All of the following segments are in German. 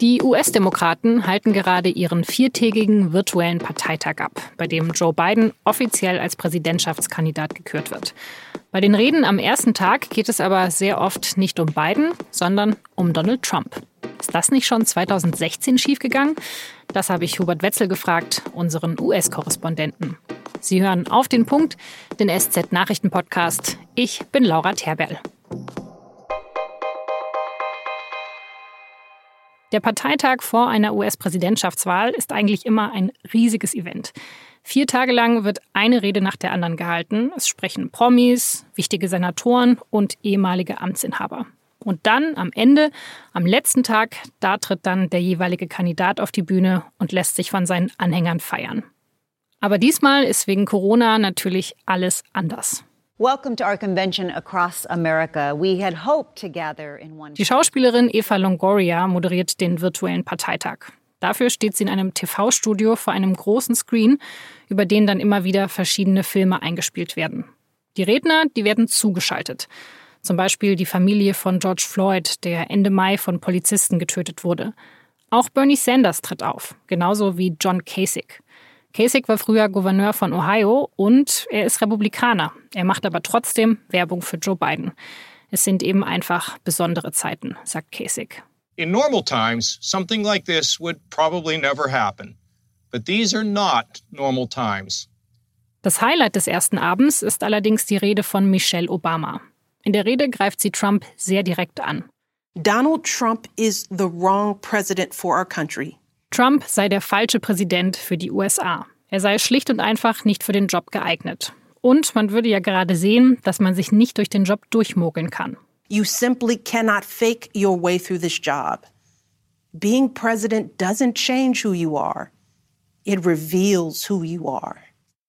Die US-Demokraten halten gerade ihren viertägigen virtuellen Parteitag ab, bei dem Joe Biden offiziell als Präsidentschaftskandidat gekürt wird. Bei den Reden am ersten Tag geht es aber sehr oft nicht um Biden, sondern um Donald Trump. Ist das nicht schon 2016 schiefgegangen? Das habe ich Hubert Wetzel gefragt, unseren US-Korrespondenten. Sie hören auf den Punkt, den SZ-Nachrichten-Podcast. Ich bin Laura Terberl. Der Parteitag vor einer US-Präsidentschaftswahl ist eigentlich immer ein riesiges Event. Vier Tage lang wird eine Rede nach der anderen gehalten. Es sprechen Promis, wichtige Senatoren und ehemalige Amtsinhaber. Und dann am Ende, am letzten Tag, da tritt dann der jeweilige Kandidat auf die Bühne und lässt sich von seinen Anhängern feiern. Aber diesmal ist wegen Corona natürlich alles anders. Die Schauspielerin Eva Longoria moderiert den virtuellen Parteitag. Dafür steht sie in einem TV-Studio vor einem großen Screen, über den dann immer wieder verschiedene Filme eingespielt werden. Die Redner, die werden zugeschaltet. Zum Beispiel die Familie von George Floyd, der Ende Mai von Polizisten getötet wurde. Auch Bernie Sanders tritt auf, genauso wie John Kasich. Kasich war früher Gouverneur von Ohio und er ist Republikaner. Er macht aber trotzdem Werbung für Joe Biden. Es sind eben einfach besondere Zeiten, sagt Kasich. In normal times, something like this would probably never happen. But these are not normal times. Das Highlight des ersten Abends ist allerdings die Rede von Michelle Obama. In der Rede greift sie Trump sehr direkt an. Donald Trump is the wrong president for our country. Trump sei der falsche Präsident für die USA. Er sei schlicht und einfach nicht für den Job geeignet. Und man würde ja gerade sehen, dass man sich nicht durch den Job durchmogeln kann. You simply cannot fake your way through this job. Being president doesn't change who you are. It reveals who you are.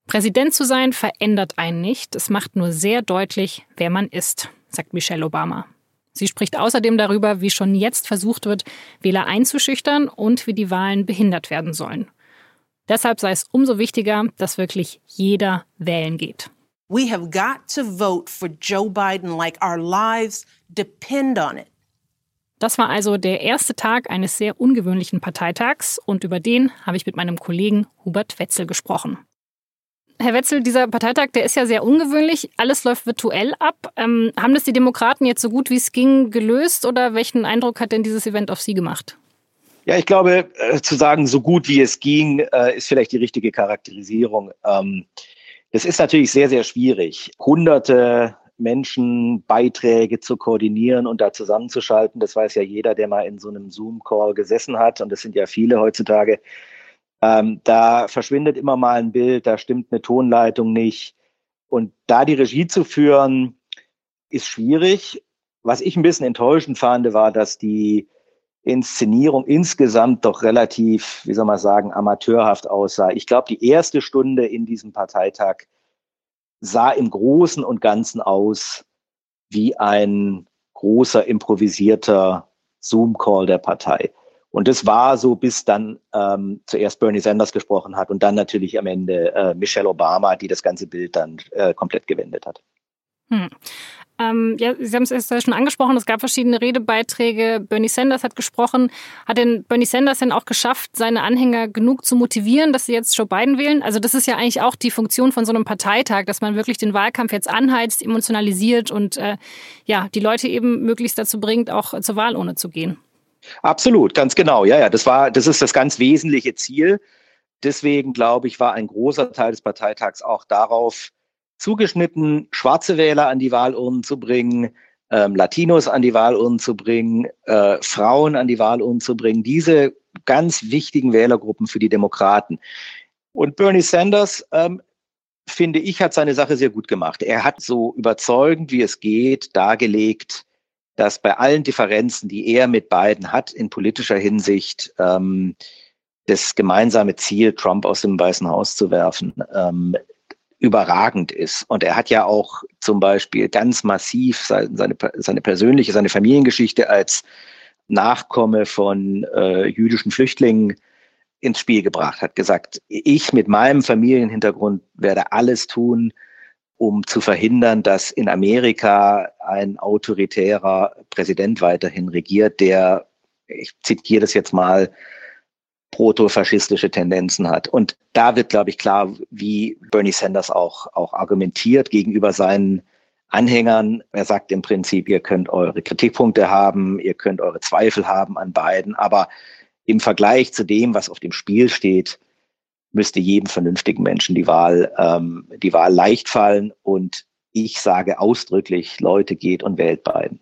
Präsident zu sein verändert einen nicht, es macht nur sehr deutlich, wer man ist, sagt Michelle Obama. Sie spricht außerdem darüber, wie schon jetzt versucht wird, Wähler einzuschüchtern und wie die Wahlen behindert werden sollen. Deshalb sei es umso wichtiger, dass wirklich jeder wählen geht. We have got to vote for Joe Biden like our lives depend on it. Das war also der erste Tag eines sehr ungewöhnlichen Parteitags und über den habe ich mit meinem Kollegen Hubert Wetzel gesprochen. Herr Wetzel, dieser Parteitag, der ist ja sehr ungewöhnlich. Alles läuft virtuell ab. Ähm, haben das die Demokraten jetzt so gut wie es ging gelöst oder welchen Eindruck hat denn dieses Event auf Sie gemacht? Ja, ich glaube, äh, zu sagen, so gut wie es ging, äh, ist vielleicht die richtige Charakterisierung. Ähm, das ist natürlich sehr, sehr schwierig. Hunderte Menschen Beiträge zu koordinieren und da zusammenzuschalten. Das weiß ja jeder, der mal in so einem Zoom-Call gesessen hat. Und das sind ja viele heutzutage. Ähm, da verschwindet immer mal ein Bild, da stimmt eine Tonleitung nicht. Und da die Regie zu führen, ist schwierig. Was ich ein bisschen enttäuschend fand, war, dass die Inszenierung insgesamt doch relativ, wie soll man sagen, amateurhaft aussah. Ich glaube, die erste Stunde in diesem Parteitag sah im Großen und Ganzen aus wie ein großer improvisierter Zoom-Call der Partei. Und das war so, bis dann ähm, zuerst Bernie Sanders gesprochen hat und dann natürlich am Ende äh, Michelle Obama, die das ganze Bild dann äh, komplett gewendet hat. Hm. Ähm, ja, Sie haben es ja schon angesprochen, es gab verschiedene Redebeiträge. Bernie Sanders hat gesprochen. Hat denn Bernie Sanders denn auch geschafft, seine Anhänger genug zu motivieren, dass sie jetzt Joe Biden wählen? Also das ist ja eigentlich auch die Funktion von so einem Parteitag, dass man wirklich den Wahlkampf jetzt anheizt, emotionalisiert und äh, ja, die Leute eben möglichst dazu bringt, auch zur Wahl ohne zu gehen. Absolut, ganz genau. Ja, ja, das war, das ist das ganz wesentliche Ziel. Deswegen glaube ich, war ein großer Teil des Parteitags auch darauf zugeschnitten, schwarze Wähler an die Wahlurnen zu bringen, ähm, Latinos an die Wahlurnen zu bringen, äh, Frauen an die Wahlurnen zu bringen. Diese ganz wichtigen Wählergruppen für die Demokraten. Und Bernie Sanders, ähm, finde ich, hat seine Sache sehr gut gemacht. Er hat so überzeugend, wie es geht, dargelegt, dass bei allen Differenzen, die er mit beiden hat in politischer Hinsicht, ähm, das gemeinsame Ziel, Trump aus dem Weißen Haus zu werfen, ähm, überragend ist. Und er hat ja auch zum Beispiel ganz massiv seine, seine persönliche, seine Familiengeschichte als Nachkomme von äh, jüdischen Flüchtlingen ins Spiel gebracht, hat gesagt, ich mit meinem Familienhintergrund werde alles tun, um zu verhindern, dass in Amerika ein autoritärer Präsident weiterhin regiert, der ich zitiere das jetzt mal, protofaschistische Tendenzen hat. Und da wird, glaube ich, klar, wie Bernie Sanders auch, auch argumentiert gegenüber seinen Anhängern. Er sagt im Prinzip, ihr könnt eure Kritikpunkte haben, ihr könnt eure Zweifel haben an beiden, aber im Vergleich zu dem, was auf dem Spiel steht, müsste jedem vernünftigen Menschen die Wahl, ähm, die Wahl leicht fallen. Und ich sage ausdrücklich, Leute, geht und wählt beiden.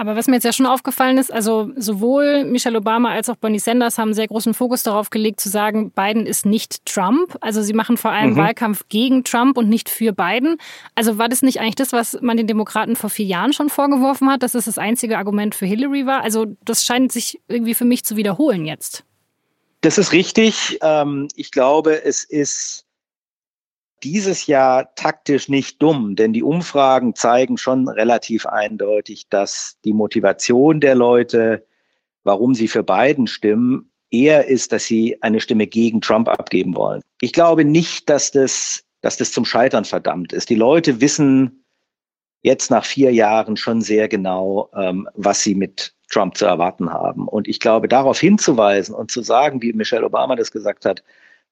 Aber was mir jetzt ja schon aufgefallen ist, also sowohl Michelle Obama als auch Bernie Sanders haben sehr großen Fokus darauf gelegt, zu sagen, Biden ist nicht Trump. Also sie machen vor allem mhm. Wahlkampf gegen Trump und nicht für Biden. Also war das nicht eigentlich das, was man den Demokraten vor vier Jahren schon vorgeworfen hat, dass es das einzige Argument für Hillary war? Also das scheint sich irgendwie für mich zu wiederholen jetzt. Das ist richtig. Ähm, ich glaube, es ist dieses Jahr taktisch nicht dumm, denn die Umfragen zeigen schon relativ eindeutig, dass die Motivation der Leute, warum sie für Biden stimmen, eher ist, dass sie eine Stimme gegen Trump abgeben wollen. Ich glaube nicht, dass das, dass das zum Scheitern verdammt ist. Die Leute wissen jetzt nach vier Jahren schon sehr genau, ähm, was sie mit Trump zu erwarten haben. Und ich glaube, darauf hinzuweisen und zu sagen, wie Michelle Obama das gesagt hat,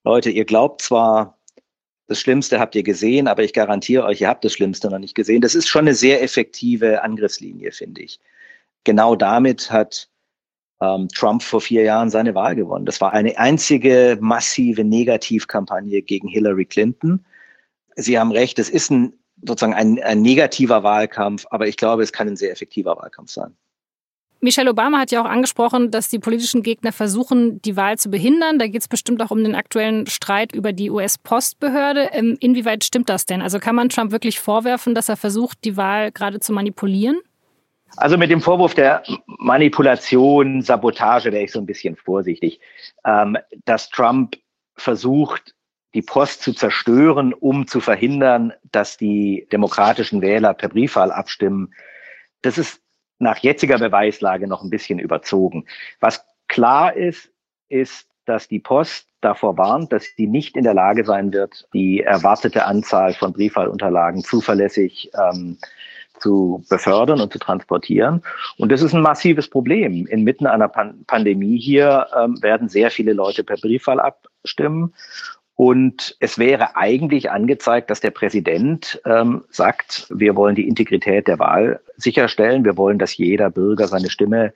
Leute, ihr glaubt zwar, das Schlimmste habt ihr gesehen, aber ich garantiere euch, ihr habt das Schlimmste noch nicht gesehen. Das ist schon eine sehr effektive Angriffslinie, finde ich. Genau damit hat ähm, Trump vor vier Jahren seine Wahl gewonnen. Das war eine einzige massive Negativkampagne gegen Hillary Clinton. Sie haben recht, es ist ein, sozusagen ein, ein negativer Wahlkampf, aber ich glaube, es kann ein sehr effektiver Wahlkampf sein. Michelle Obama hat ja auch angesprochen, dass die politischen Gegner versuchen, die Wahl zu behindern. Da geht es bestimmt auch um den aktuellen Streit über die US-Postbehörde. Ähm, inwieweit stimmt das denn? Also kann man Trump wirklich vorwerfen, dass er versucht, die Wahl gerade zu manipulieren? Also mit dem Vorwurf der Manipulation, Sabotage wäre ich so ein bisschen vorsichtig. Ähm, dass Trump versucht, die Post zu zerstören, um zu verhindern, dass die demokratischen Wähler per Briefwahl abstimmen, das ist nach jetziger Beweislage noch ein bisschen überzogen. Was klar ist, ist, dass die Post davor warnt, dass sie nicht in der Lage sein wird, die erwartete Anzahl von Briefwahlunterlagen zuverlässig ähm, zu befördern und zu transportieren. Und das ist ein massives Problem. Inmitten einer Pan Pandemie hier ähm, werden sehr viele Leute per Briefwahl abstimmen. Und es wäre eigentlich angezeigt, dass der Präsident ähm, sagt, wir wollen die Integrität der Wahl sicherstellen. Wir wollen, dass jeder Bürger seine Stimme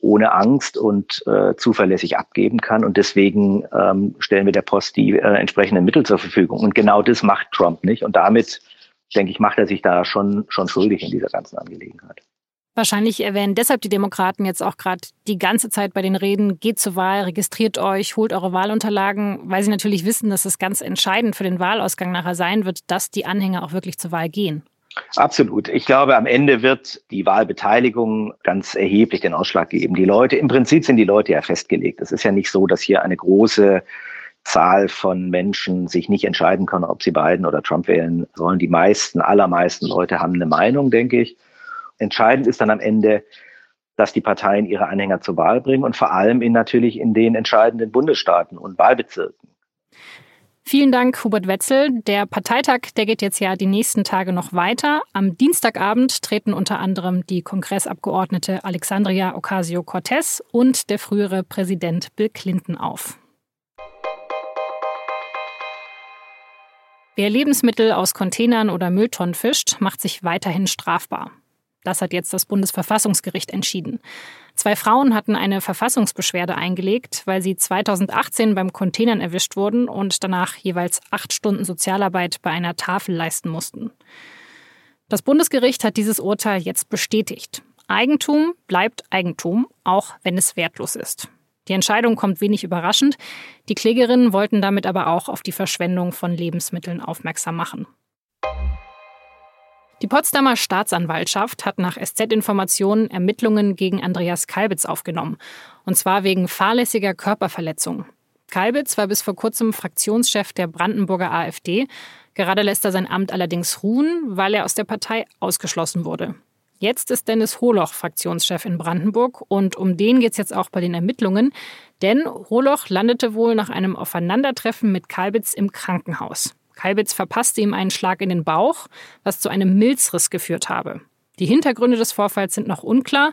ohne Angst und äh, zuverlässig abgeben kann. Und deswegen ähm, stellen wir der Post die äh, entsprechenden Mittel zur Verfügung. Und genau das macht Trump nicht. Und damit, denke ich, macht er sich da schon, schon schuldig in dieser ganzen Angelegenheit. Wahrscheinlich erwähnen deshalb die Demokraten jetzt auch gerade die ganze Zeit bei den Reden, geht zur Wahl, registriert euch, holt eure Wahlunterlagen, weil sie natürlich wissen, dass es ganz entscheidend für den Wahlausgang nachher sein wird, dass die Anhänger auch wirklich zur Wahl gehen. Absolut. Ich glaube, am Ende wird die Wahlbeteiligung ganz erheblich den Ausschlag geben. Die Leute, im Prinzip sind die Leute ja festgelegt. Es ist ja nicht so, dass hier eine große Zahl von Menschen sich nicht entscheiden kann, ob sie Biden oder Trump wählen sollen. Die meisten, allermeisten Leute haben eine Meinung, denke ich. Entscheidend ist dann am Ende, dass die Parteien ihre Anhänger zur Wahl bringen und vor allem in natürlich in den entscheidenden Bundesstaaten und Wahlbezirken. Vielen Dank, Hubert Wetzel. Der Parteitag, der geht jetzt ja die nächsten Tage noch weiter. Am Dienstagabend treten unter anderem die Kongressabgeordnete Alexandria Ocasio-Cortez und der frühere Präsident Bill Clinton auf. Wer Lebensmittel aus Containern oder Mülltonnen fischt, macht sich weiterhin strafbar. Das hat jetzt das Bundesverfassungsgericht entschieden. Zwei Frauen hatten eine Verfassungsbeschwerde eingelegt, weil sie 2018 beim Containern erwischt wurden und danach jeweils acht Stunden Sozialarbeit bei einer Tafel leisten mussten. Das Bundesgericht hat dieses Urteil jetzt bestätigt. Eigentum bleibt Eigentum, auch wenn es wertlos ist. Die Entscheidung kommt wenig überraschend. Die Klägerinnen wollten damit aber auch auf die Verschwendung von Lebensmitteln aufmerksam machen. Die Potsdamer Staatsanwaltschaft hat nach SZ-Informationen Ermittlungen gegen Andreas Kalbitz aufgenommen. Und zwar wegen fahrlässiger Körperverletzung. Kalbitz war bis vor kurzem Fraktionschef der Brandenburger AfD. Gerade lässt er sein Amt allerdings ruhen, weil er aus der Partei ausgeschlossen wurde. Jetzt ist Dennis Holoch Fraktionschef in Brandenburg und um den geht es jetzt auch bei den Ermittlungen, denn Holoch landete wohl nach einem Aufeinandertreffen mit Kalbitz im Krankenhaus. Kalbitz verpasste ihm einen Schlag in den Bauch, was zu einem Milzriss geführt habe. Die Hintergründe des Vorfalls sind noch unklar.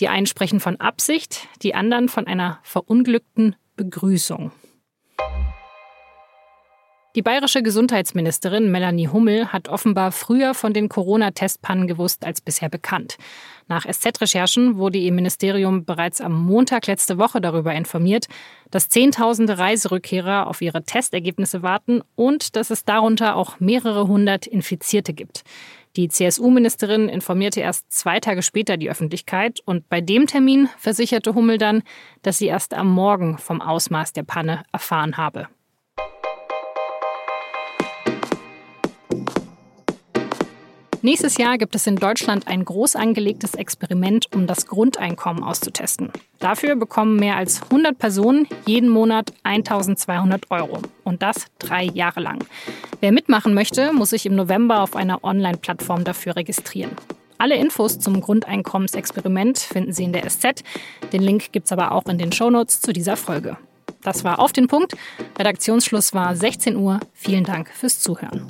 Die einen sprechen von Absicht, die anderen von einer verunglückten Begrüßung. Die bayerische Gesundheitsministerin Melanie Hummel hat offenbar früher von den Corona-Testpannen gewusst als bisher bekannt. Nach SZ-Recherchen wurde ihr Ministerium bereits am Montag letzte Woche darüber informiert, dass Zehntausende Reiserückkehrer auf ihre Testergebnisse warten und dass es darunter auch mehrere hundert Infizierte gibt. Die CSU-Ministerin informierte erst zwei Tage später die Öffentlichkeit und bei dem Termin versicherte Hummel dann, dass sie erst am Morgen vom Ausmaß der Panne erfahren habe. Nächstes Jahr gibt es in Deutschland ein groß angelegtes Experiment, um das Grundeinkommen auszutesten. Dafür bekommen mehr als 100 Personen jeden Monat 1200 Euro. Und das drei Jahre lang. Wer mitmachen möchte, muss sich im November auf einer Online-Plattform dafür registrieren. Alle Infos zum Grundeinkommensexperiment finden Sie in der SZ. Den Link gibt es aber auch in den Shownotes zu dieser Folge. Das war auf den Punkt. Redaktionsschluss war 16 Uhr. Vielen Dank fürs Zuhören.